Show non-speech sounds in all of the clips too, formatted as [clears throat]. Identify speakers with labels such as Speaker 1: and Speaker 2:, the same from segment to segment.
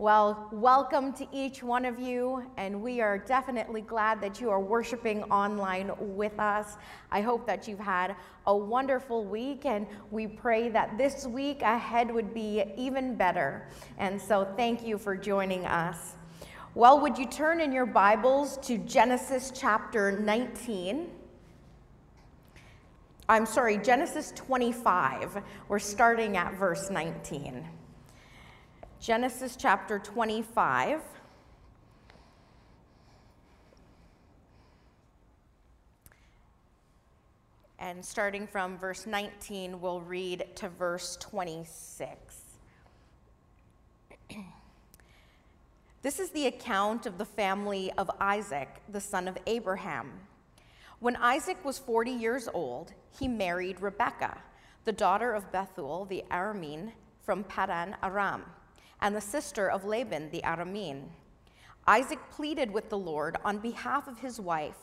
Speaker 1: Well, welcome to each one of you, and we are definitely glad that you are worshiping online with us. I hope that you've had a wonderful week, and we pray that this week ahead would be even better. And so, thank you for joining us. Well, would you turn in your Bibles to Genesis chapter 19? I'm sorry, Genesis 25. We're starting at verse 19. Genesis chapter 25. And starting from verse 19, we'll read to verse 26. [clears throat] this is the account of the family of Isaac, the son of Abraham. When Isaac was 40 years old, he married Rebekah, the daughter of Bethuel the Aramean from Padan Aram and the sister of Laban the Aramean. Isaac pleaded with the Lord on behalf of his wife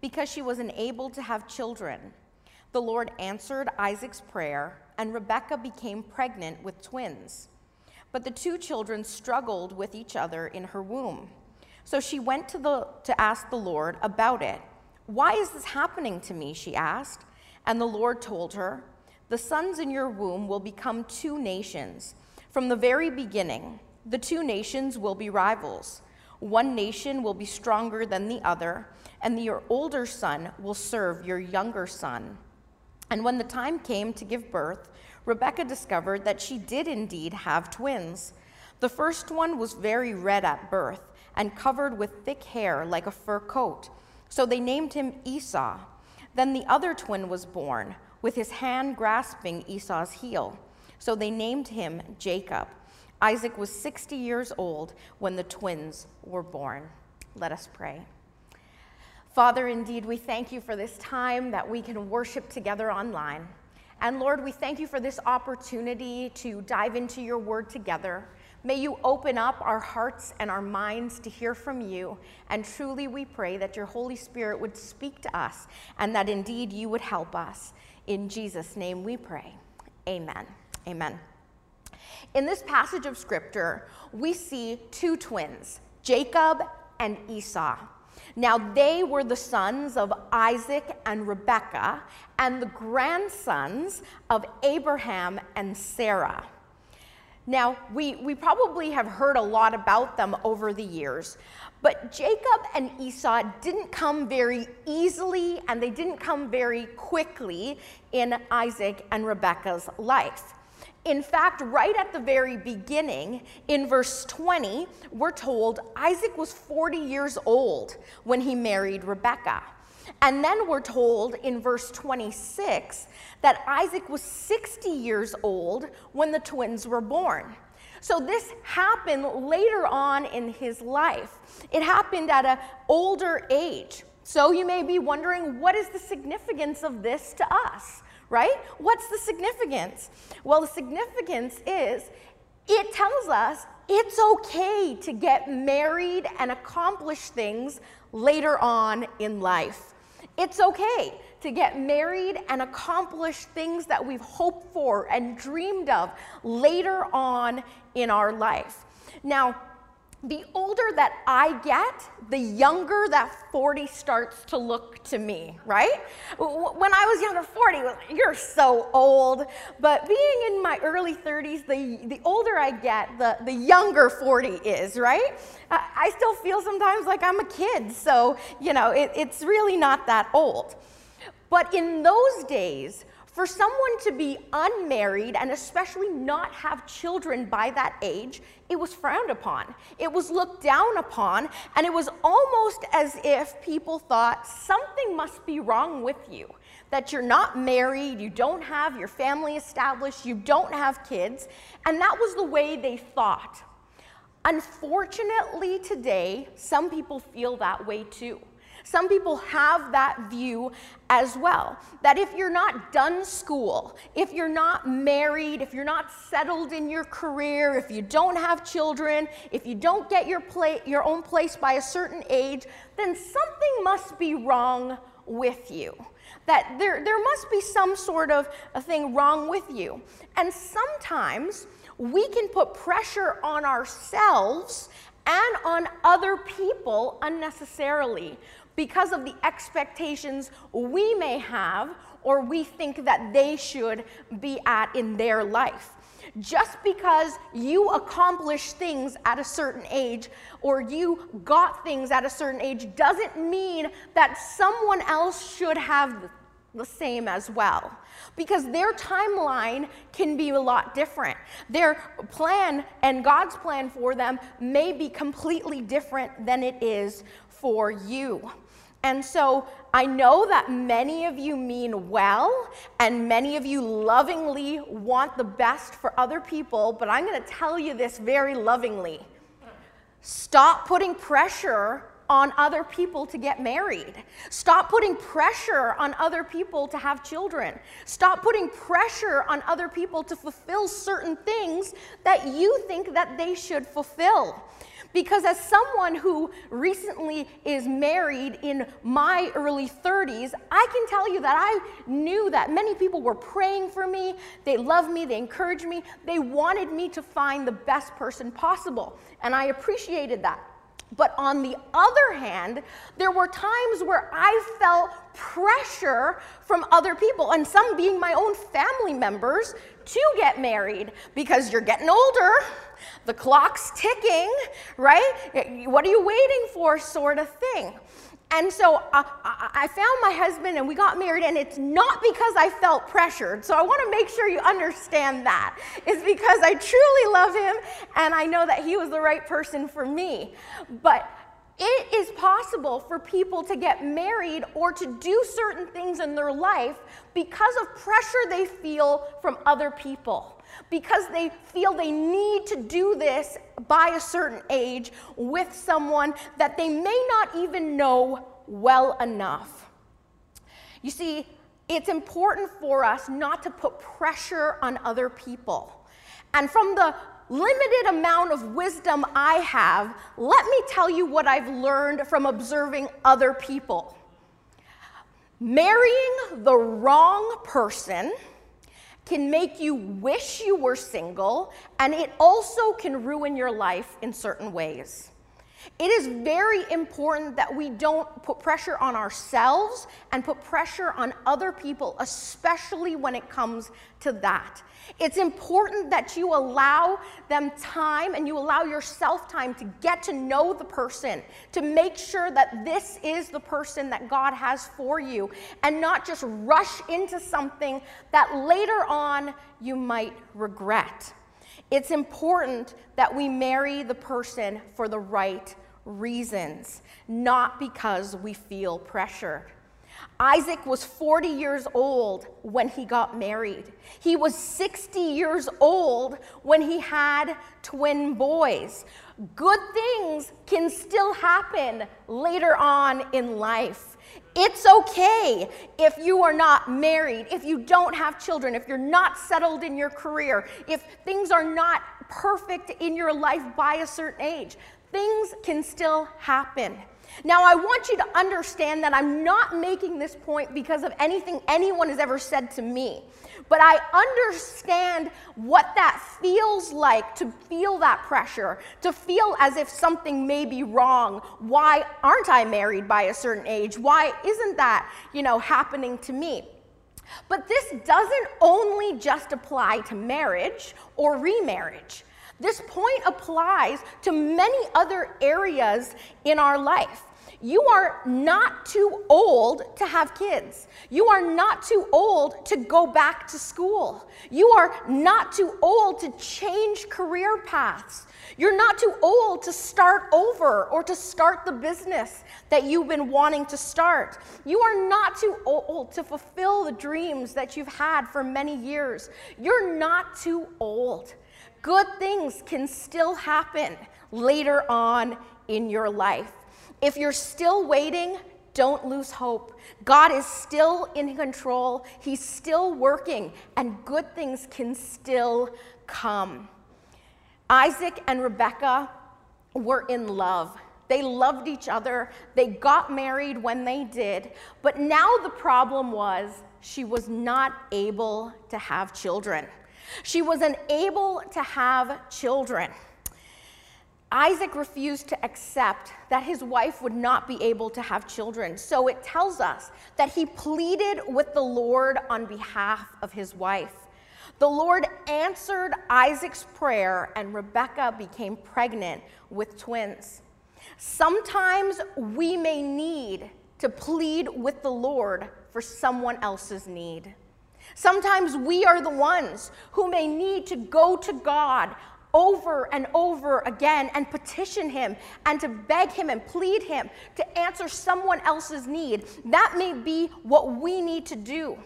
Speaker 1: because she was unable to have children. The Lord answered Isaac's prayer, and Rebekah became pregnant with twins. But the two children struggled with each other in her womb. So she went to, the, to ask the Lord about it. Why is this happening to me? she asked. And the Lord told her, The sons in your womb will become two nations from the very beginning, the two nations will be rivals. One nation will be stronger than the other, and your older son will serve your younger son. And when the time came to give birth, Rebekah discovered that she did indeed have twins. The first one was very red at birth and covered with thick hair like a fur coat. So they named him Esau. Then the other twin was born, with his hand grasping Esau's heel. So they named him Jacob. Isaac was 60 years old when the twins were born. Let us pray. Father, indeed, we thank you for this time that we can worship together online. And Lord, we thank you for this opportunity to dive into your word together. May you open up our hearts and our minds to hear from you. And truly, we pray that your Holy Spirit would speak to us and that indeed you would help us. In Jesus' name we pray. Amen. Amen. In this passage of scripture, we see two twins, Jacob and Esau. Now, they were the sons of Isaac and Rebekah, and the grandsons of Abraham and Sarah. Now, we, we probably have heard a lot about them over the years, but Jacob and Esau didn't come very easily and they didn't come very quickly in Isaac and Rebekah's life. In fact, right at the very beginning, in verse 20, we're told Isaac was 40 years old when he married Rebekah. And then we're told in verse 26 that Isaac was 60 years old when the twins were born. So this happened later on in his life. It happened at an older age. So you may be wondering what is the significance of this to us? Right? What's the significance? Well, the significance is it tells us it's okay to get married and accomplish things later on in life. It's okay to get married and accomplish things that we've hoped for and dreamed of later on in our life. Now, the older that I get, the younger that 40 starts to look to me, right? When I was younger, 40, you're so old. But being in my early 30s, the, the older I get, the, the younger 40 is, right? I still feel sometimes like I'm a kid, so, you know, it, it's really not that old. But in those days, for someone to be unmarried and especially not have children by that age, it was frowned upon. It was looked down upon, and it was almost as if people thought something must be wrong with you. That you're not married, you don't have your family established, you don't have kids, and that was the way they thought. Unfortunately, today, some people feel that way too. Some people have that view as well. That if you're not done school, if you're not married, if you're not settled in your career, if you don't have children, if you don't get your, pla- your own place by a certain age, then something must be wrong with you. That there, there must be some sort of a thing wrong with you. And sometimes we can put pressure on ourselves and on other people unnecessarily because of the expectations we may have or we think that they should be at in their life. Just because you accomplish things at a certain age or you got things at a certain age doesn't mean that someone else should have the same as well because their timeline can be a lot different. Their plan and God's plan for them may be completely different than it is for you. And so I know that many of you mean well, and many of you lovingly want the best for other people, but I'm going to tell you this very lovingly. Stop putting pressure on other people to get married. Stop putting pressure on other people to have children. Stop putting pressure on other people to fulfill certain things that you think that they should fulfill. Because as someone who recently is married in my early 30s, I can tell you that I knew that many people were praying for me. They loved me, they encouraged me, they wanted me to find the best person possible. And I appreciated that. But on the other hand, there were times where I felt pressure from other people, and some being my own family members, to get married because you're getting older, the clock's ticking, right? What are you waiting for, sort of thing. And so uh, I found my husband and we got married, and it's not because I felt pressured. So I want to make sure you understand that. It's because I truly love him and I know that he was the right person for me. But it is possible for people to get married or to do certain things in their life because of pressure they feel from other people because they feel they need to do this by a certain age with someone that they may not even know well enough. You see, it's important for us not to put pressure on other people. And from the limited amount of wisdom I have, let me tell you what I've learned from observing other people. Marrying the wrong person can make you wish you were single, and it also can ruin your life in certain ways. It is very important that we don't put pressure on ourselves and put pressure on other people, especially when it comes to that. It's important that you allow them time and you allow yourself time to get to know the person, to make sure that this is the person that God has for you, and not just rush into something that later on you might regret. It's important that we marry the person for the right reasons, not because we feel pressured. Isaac was 40 years old when he got married. He was 60 years old when he had twin boys. Good things can still happen later on in life. It's okay if you are not married, if you don't have children, if you're not settled in your career, if things are not perfect in your life by a certain age. Things can still happen. Now, I want you to understand that I'm not making this point because of anything anyone has ever said to me, but I understand what that feels like to feel that pressure, to feel as if something may be wrong. Why aren't I married by a certain age? Why isn't that, you know, happening to me? But this doesn't only just apply to marriage or remarriage. This point applies to many other areas in our life. You are not too old to have kids. You are not too old to go back to school. You are not too old to change career paths. You're not too old to start over or to start the business that you've been wanting to start. You are not too old to fulfill the dreams that you've had for many years. You're not too old good things can still happen later on in your life. If you're still waiting, don't lose hope. God is still in control, He's still working, and good things can still come. Isaac and Rebekah were in love. They loved each other. They got married when they did. But now the problem was she was not able to have children. She was unable to have children. Isaac refused to accept that his wife would not be able to have children. So it tells us that he pleaded with the Lord on behalf of his wife. The Lord answered Isaac's prayer, and Rebekah became pregnant with twins. Sometimes we may need to plead with the Lord for someone else's need. Sometimes we are the ones who may need to go to God over and over again and petition Him and to beg Him and plead Him to answer someone else's need. That may be what we need to do.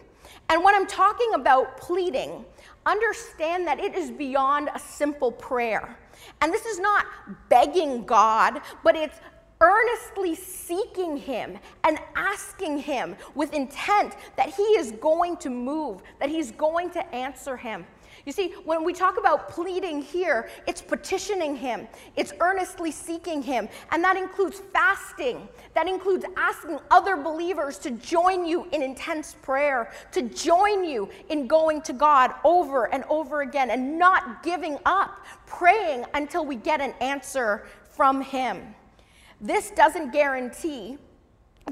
Speaker 1: And when I'm talking about pleading, understand that it is beyond a simple prayer. And this is not begging God, but it's earnestly seeking Him and asking Him with intent that He is going to move, that He's going to answer Him. You see, when we talk about pleading here, it's petitioning Him, it's earnestly seeking Him, and that includes fasting. That includes asking other believers to join you in intense prayer, to join you in going to God over and over again, and not giving up, praying until we get an answer from Him. This doesn't guarantee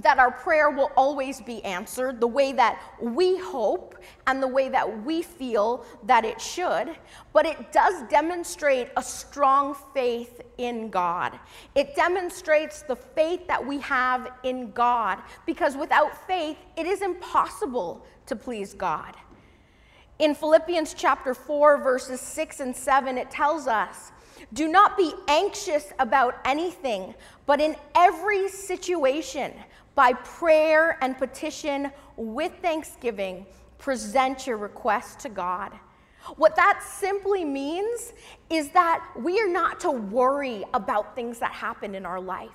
Speaker 1: that our prayer will always be answered the way that we hope and the way that we feel that it should, but it does demonstrate a strong faith in God. It demonstrates the faith that we have in God because without faith, it is impossible to please God. In Philippians chapter 4, verses 6 and 7, it tells us, Do not be anxious about anything, but in every situation, by prayer and petition with thanksgiving, present your request to God. What that simply means is that we are not to worry about things that happen in our life.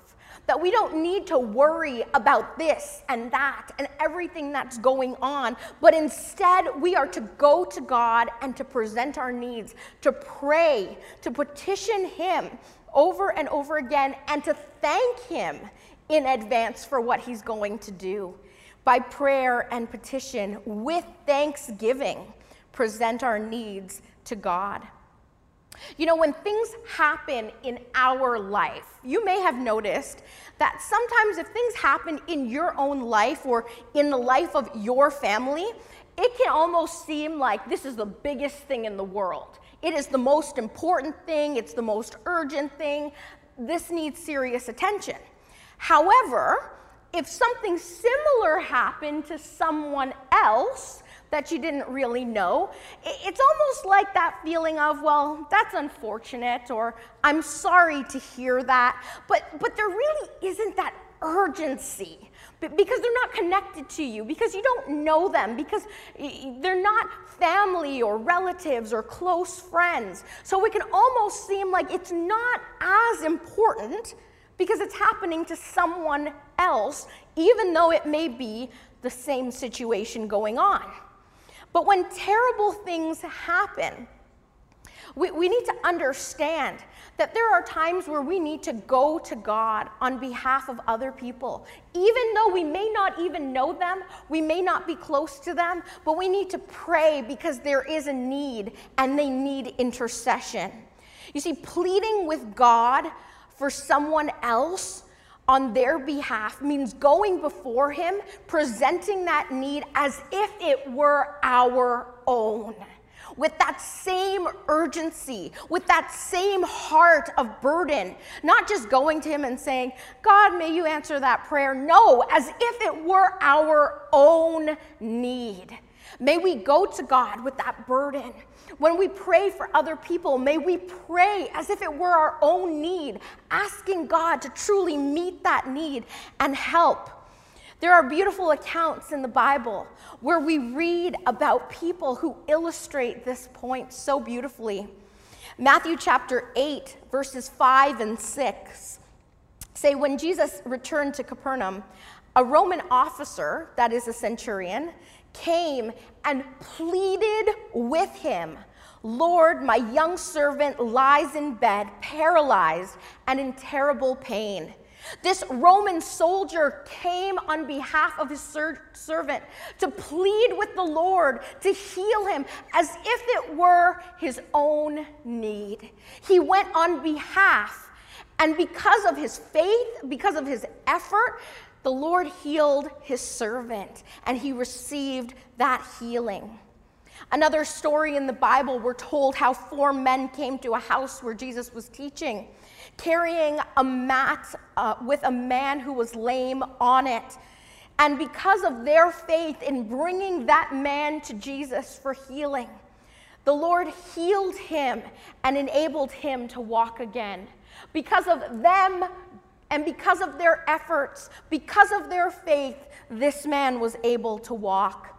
Speaker 1: That we don't need to worry about this and that and everything that's going on, but instead we are to go to God and to present our needs, to pray, to petition Him over and over again, and to thank Him in advance for what he's going to do. By prayer and petition, with thanksgiving, present our needs to God. You know, when things happen in our life, you may have noticed that sometimes if things happen in your own life or in the life of your family, it can almost seem like this is the biggest thing in the world. It is the most important thing, it's the most urgent thing. This needs serious attention. However, if something similar happened to someone else that you didn't really know, it's almost like that feeling of, well, that's unfortunate, or I'm sorry to hear that. But, but there really isn't that urgency because they're not connected to you, because you don't know them, because they're not family or relatives or close friends. So it can almost seem like it's not as important because it's happening to someone else, even though it may be the same situation going on. But when terrible things happen, we, we need to understand that there are times where we need to go to God on behalf of other people. Even though we may not even know them, we may not be close to them, but we need to pray because there is a need and they need intercession. You see, pleading with God for someone else on their behalf means going before Him, presenting that need as if it were our own. With that same urgency, with that same heart of burden, not just going to Him and saying, God, may you answer that prayer. No, as if it were our own need. May we go to God with that burden. When we pray for other people, may we pray as if it were our own need, asking God to truly meet that need and help. There are beautiful accounts in the Bible where we read about people who illustrate this point so beautifully. Matthew chapter 8, verses 5 and 6 say, When Jesus returned to Capernaum, a Roman officer, that is a centurion, came and pleaded with him Lord, my young servant lies in bed, paralyzed and in terrible pain. This Roman soldier came on behalf of his ser- servant to plead with the Lord to heal him as if it were his own need. He went on behalf, and because of his faith, because of his effort, the Lord healed his servant, and he received that healing. Another story in the Bible, we're told how four men came to a house where Jesus was teaching, carrying a mat uh, with a man who was lame on it. And because of their faith in bringing that man to Jesus for healing, the Lord healed him and enabled him to walk again. Because of them and because of their efforts, because of their faith, this man was able to walk.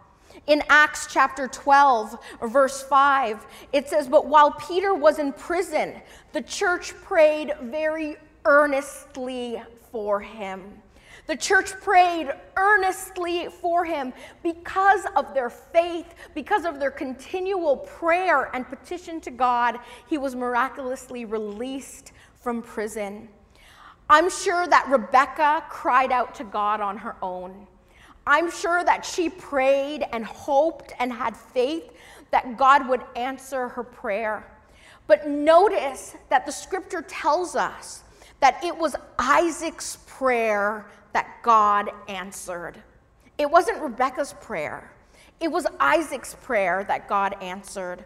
Speaker 1: In Acts chapter 12, verse 5, it says, But while Peter was in prison, the church prayed very earnestly for him. The church prayed earnestly for him because of their faith, because of their continual prayer and petition to God. He was miraculously released from prison. I'm sure that Rebecca cried out to God on her own. I'm sure that she prayed and hoped and had faith that God would answer her prayer. But notice that the scripture tells us that it was Isaac's prayer that God answered. It wasn't Rebecca's prayer, it was Isaac's prayer that God answered.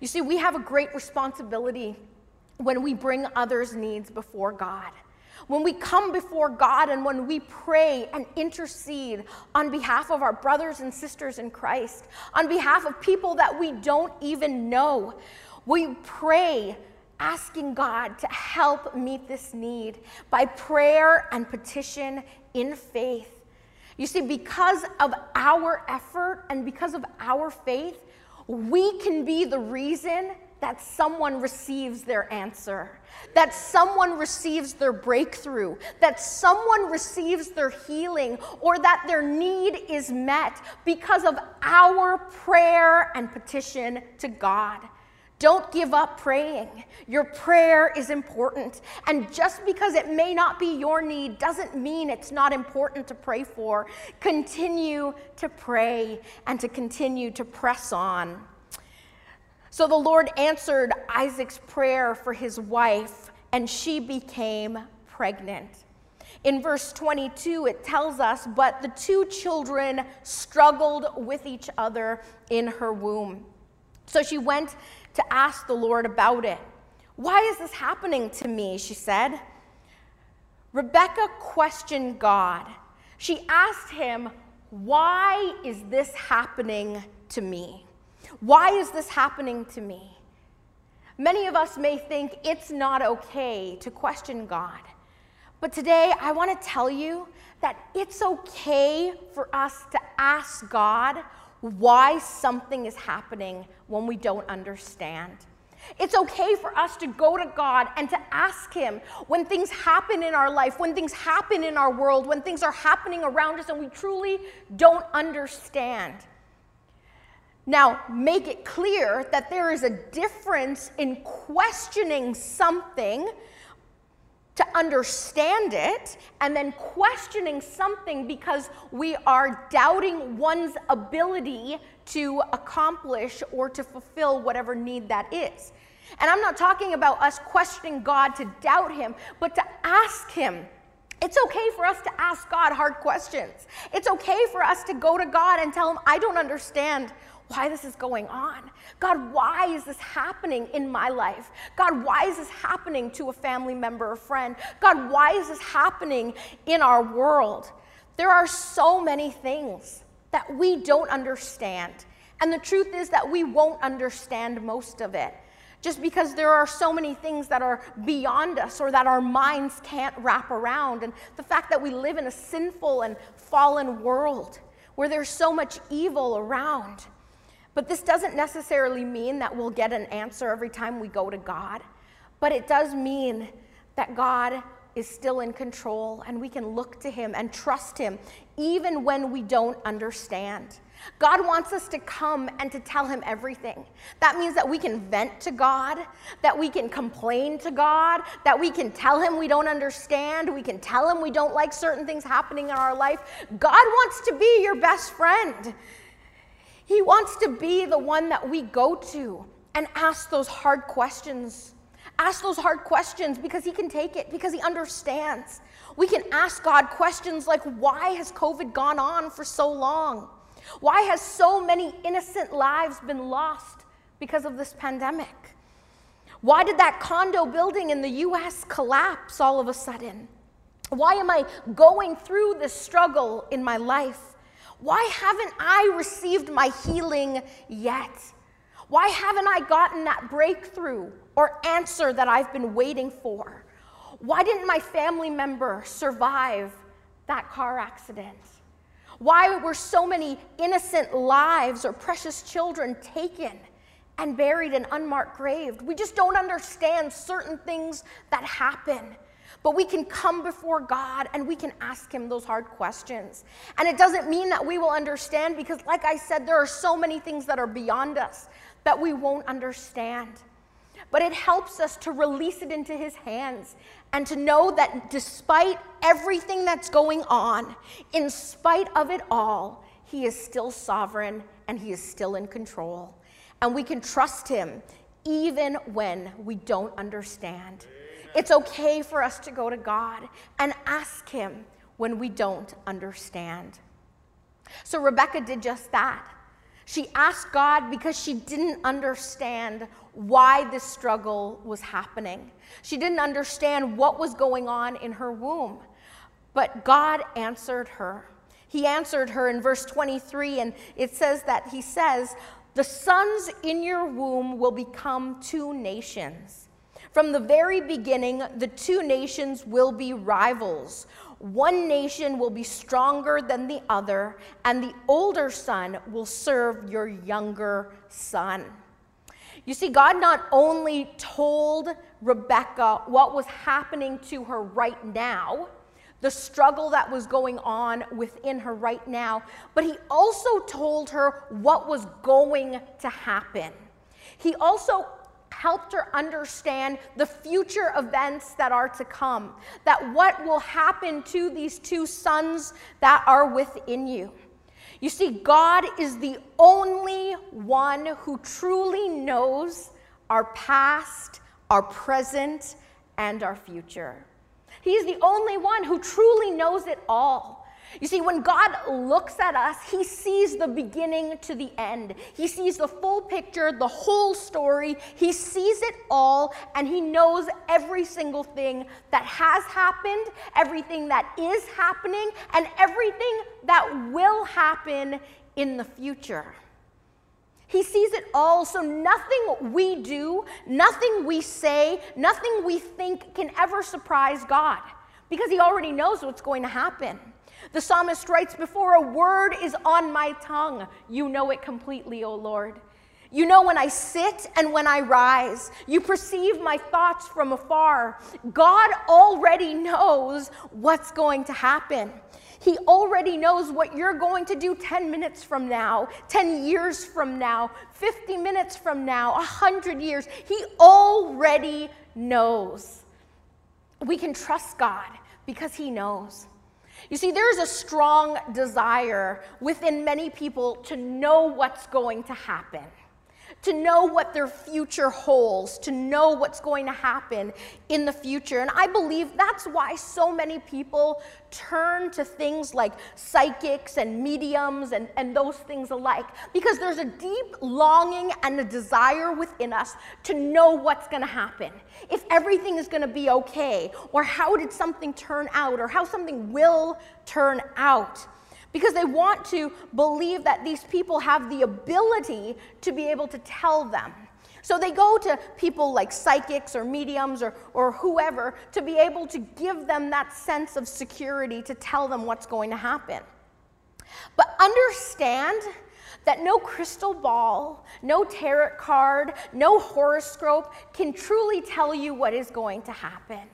Speaker 1: You see, we have a great responsibility when we bring others' needs before God. When we come before God and when we pray and intercede on behalf of our brothers and sisters in Christ, on behalf of people that we don't even know, we pray asking God to help meet this need by prayer and petition in faith. You see, because of our effort and because of our faith, we can be the reason that someone receives their answer, that someone receives their breakthrough, that someone receives their healing, or that their need is met because of our prayer and petition to God. Don't give up praying. Your prayer is important. And just because it may not be your need doesn't mean it's not important to pray for. Continue to pray and to continue to press on. So the Lord answered Isaac's prayer for his wife, and she became pregnant. In verse 22, it tells us, but the two children struggled with each other in her womb. So she went to ask the Lord about it. Why is this happening to me? She said. Rebecca questioned God. She asked him, Why is this happening to me? Why is this happening to me? Many of us may think it's not okay to question God. But today, I want to tell you that it's okay for us to ask God why something is happening when we don't understand. It's okay for us to go to God and to ask Him when things happen in our life, when things happen in our world, when things are happening around us and we truly don't understand. Now, make it clear that there is a difference in questioning something to understand it and then questioning something because we are doubting one's ability to accomplish or to fulfill whatever need that is. And I'm not talking about us questioning God to doubt Him, but to ask Him. It's okay for us to ask God hard questions. It's okay for us to go to God and tell Him, I don't understand why this is going on. God, why is this happening in my life? God, why is this happening to a family member or friend? God, why is this happening in our world? There are so many things that we don't understand. And the truth is that we won't understand most of it just because there are so many things that are beyond us or that our minds can't wrap around. And the fact that we live in a sinful and fallen world where there's so much evil around. But this doesn't necessarily mean that we'll get an answer every time we go to God. But it does mean that God is still in control and we can look to Him and trust Him even when we don't understand. God wants us to come and to tell Him everything. That means that we can vent to God, that we can complain to God, that we can tell Him we don't understand, we can tell Him we don't like certain things happening in our life. God wants to be your best friend. He wants to be the one that we go to and ask those hard questions. Ask those hard questions because He can take it, because He understands. We can ask God questions like, why has COVID gone on for so long? Why has so many innocent lives been lost because of this pandemic? Why did that condo building in the US collapse all of a sudden? Why am I going through this struggle in my life? Why haven't I received my healing yet? Why haven't I gotten that breakthrough or answer that I've been waiting for? Why didn't my family member survive that car accident? Why were so many innocent lives or precious children taken and buried in unmarked graves? We just don't understand certain things that happen. But we can come before God and we can ask Him those hard questions. And it doesn't mean that we will understand because, like I said, there are so many things that are beyond us that we won't understand. But it helps us to release it into His hands and to know that despite everything that's going on, in spite of it all, He is still sovereign and He is still in control. And we can trust Him even when we don't understand. It's okay for us to go to God and ask Him when we don't understand. So Rebecca did just that. She asked God because she didn't understand why this struggle was happening. She didn't understand what was going on in her womb. But God answered her. He answered her in verse 23, and it says that He says, The sons in your womb will become two nations. From the very beginning, the two nations will be rivals. One nation will be stronger than the other, and the older son will serve your younger son. You see, God not only told Rebecca what was happening to her right now, the struggle that was going on within her right now, but he also told her what was going to happen. He also helped her understand the future events that are to come, that what will happen to these two sons that are within you. You see, God is the only one who truly knows our past, our present, and our future. He is the only one who truly knows it all. You see, when God looks at us, He sees the beginning to the end. He sees the full picture, the whole story. He sees it all, and He knows every single thing that has happened, everything that is happening, and everything that will happen in the future. He sees it all, so nothing we do, nothing we say, nothing we think can ever surprise God because He already knows what's going to happen. The psalmist writes, Before a word is on my tongue, you know it completely, O Lord. You know when I sit and when I rise. You perceive my thoughts from afar. God already knows what's going to happen. He already knows what you're going to do 10 minutes from now, 10 years from now, 50 minutes from now, 100 years. He already knows. We can trust God because He knows. You see, there's a strong desire within many people to know what's going to happen, to know what their future holds, to know what's going to happen in the future. And I believe that's why so many people turn to things like psychics and mediums and, and those things alike, because there's a deep longing and a desire within us to know what's going to happen, if everything is going to be okay, or how did something turn out, or how something will turn out. Because they want to believe that these people have the ability to be able to tell them. So they go to people like psychics or mediums or, or whoever to be able to give them that sense of security to tell them what's going to happen. But understand that no crystal ball, no tarot card, no horoscope can truly tell you what is going to happen.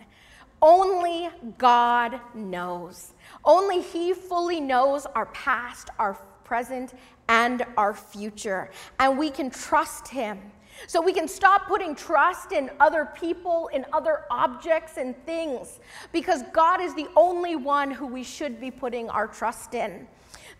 Speaker 1: Only God knows. Only He fully knows our past, our present, and our future. And we can trust Him. So we can stop putting trust in other people, in other objects and things, because God is the only one who we should be putting our trust in.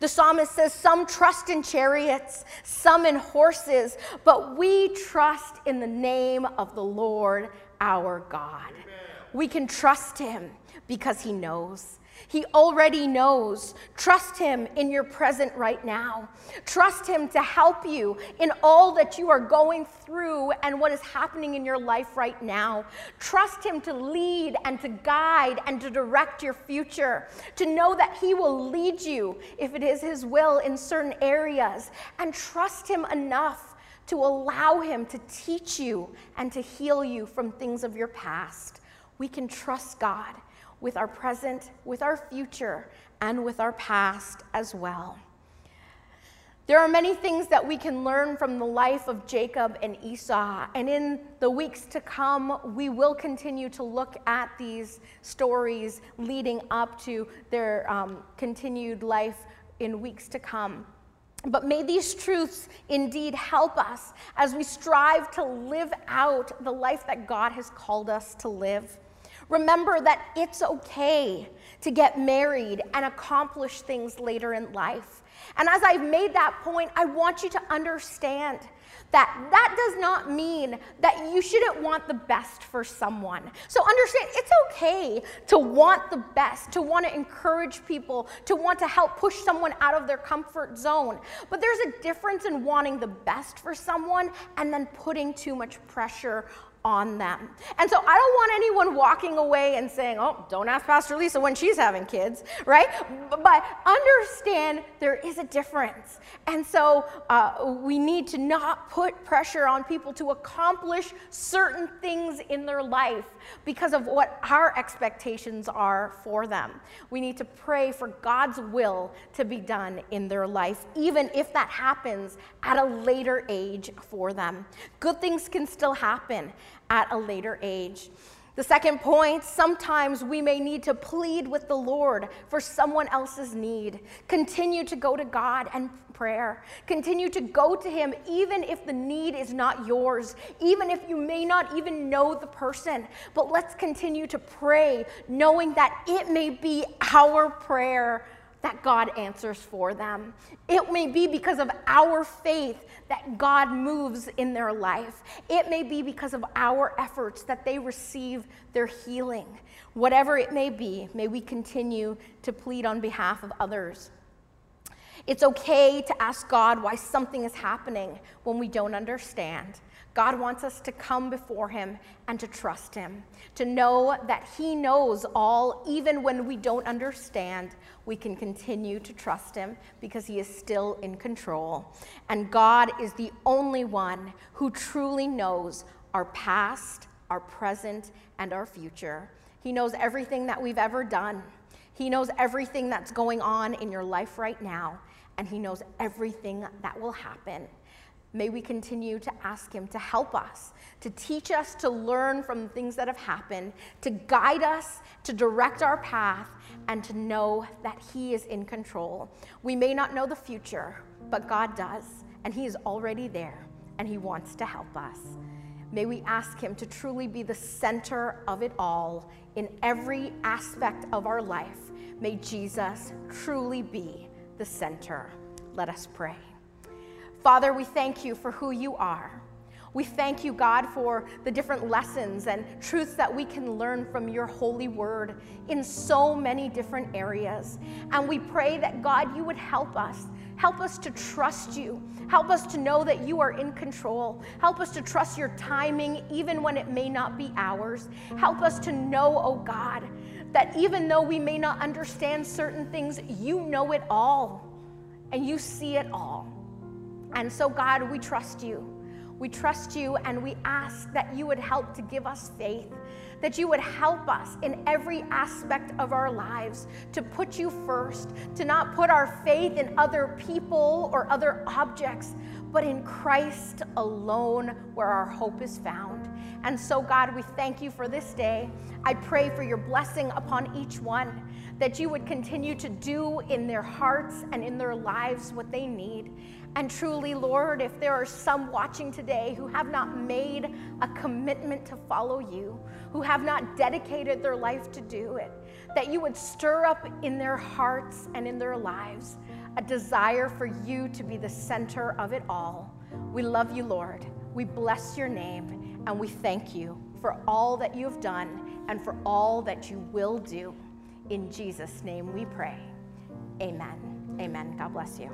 Speaker 1: The psalmist says, Some trust in chariots, some in horses, but we trust in the name of the Lord our God. Amen. We can trust him because he knows. He already knows. Trust Him in your present right now. Trust Him to help you in all that you are going through and what is happening in your life right now. Trust Him to lead and to guide and to direct your future. To know that He will lead you if it is His will in certain areas. And trust Him enough to allow Him to teach you and to heal you from things of your past. We can trust God with our present, with our future, and with our past as well. There are many things that we can learn from the life of Jacob and Esau, and in the weeks to come, we will continue to look at these stories leading up to their um, continued life in weeks to come. But may these truths indeed help us as we strive to live out the life that God has called us to live. Remember that it's okay to get married and accomplish things later in life. And as I've made that point, I want you to understand that that does not mean that you shouldn't want the best for someone. So understand it's okay to want the best, to want to encourage people, to want to help push someone out of their comfort zone. But there's a difference in wanting the best for someone and then putting too much pressure on them. And so I don't want anyone walking away and saying, oh, don't ask Pastor Lisa when she's having kids, right? But understand there is a difference. And so uh, we need to not put pressure on people to accomplish certain things in their life because of what our expectations are for them. We need to pray for God's will to be done in their life, even if that happens at a later age for them. Good things can still happen at a later age. The second point, sometimes we may need to plead with the Lord for someone else's need. Continue to go to God and prayer. Continue to go to Him even if the need is not yours, even if you may not even know the person. But let's continue to pray, knowing that it may be our prayer that God answers for them. It may be because of our faith that God moves in their life. It may be because of our efforts that they receive their healing. Whatever it may be, may we continue to plead on behalf of others. It's okay to ask God why something is happening when we don't understand. God wants us to come before Him and to trust Him, to know that He knows all, even when we don't understand. We can continue to trust Him because He is still in control. And God is the only one who truly knows our past, our present, and our future. He knows everything that we've ever done, He knows everything that's going on in your life right now, and He knows everything that will happen. May we continue to ask Him to help us, to teach us to learn from things that have happened, to guide us, to direct our path, and to know that He is in control. We may not know the future, but God does, and He is already there, and He wants to help us. May we ask Him to truly be the center of it all in every aspect of our life. May Jesus truly be the center. Let us pray. Father, we thank you for who you are. We thank you, God, for the different lessons and truths that we can learn from your holy word in so many different areas. And we pray that, God, you would help us. Help us to trust you. Help us to know that you are in control. Help us to trust your timing, even when it may not be ours. Help us to know, oh God, that even though we may not understand certain things, you know it all and you see it all. And so, God, we trust you. We trust you and we ask that you would help to give us faith, that you would help us in every aspect of our lives to put you first, to not put our faith in other people or other objects, but in Christ alone where our hope is found. And so, God, we thank you for this day. I pray for your blessing upon each one, that you would continue to do in their hearts and in their lives what they need. And truly, Lord, if there are some watching today who have not made a commitment to follow you, who have not dedicated their life to do it, that you would stir up in their hearts and in their lives a desire for you to be the center of it all. We love you, Lord. We bless your name, and we thank you for all that you have done and for all that you will do. In Jesus' name we pray. Amen. Amen. God bless you.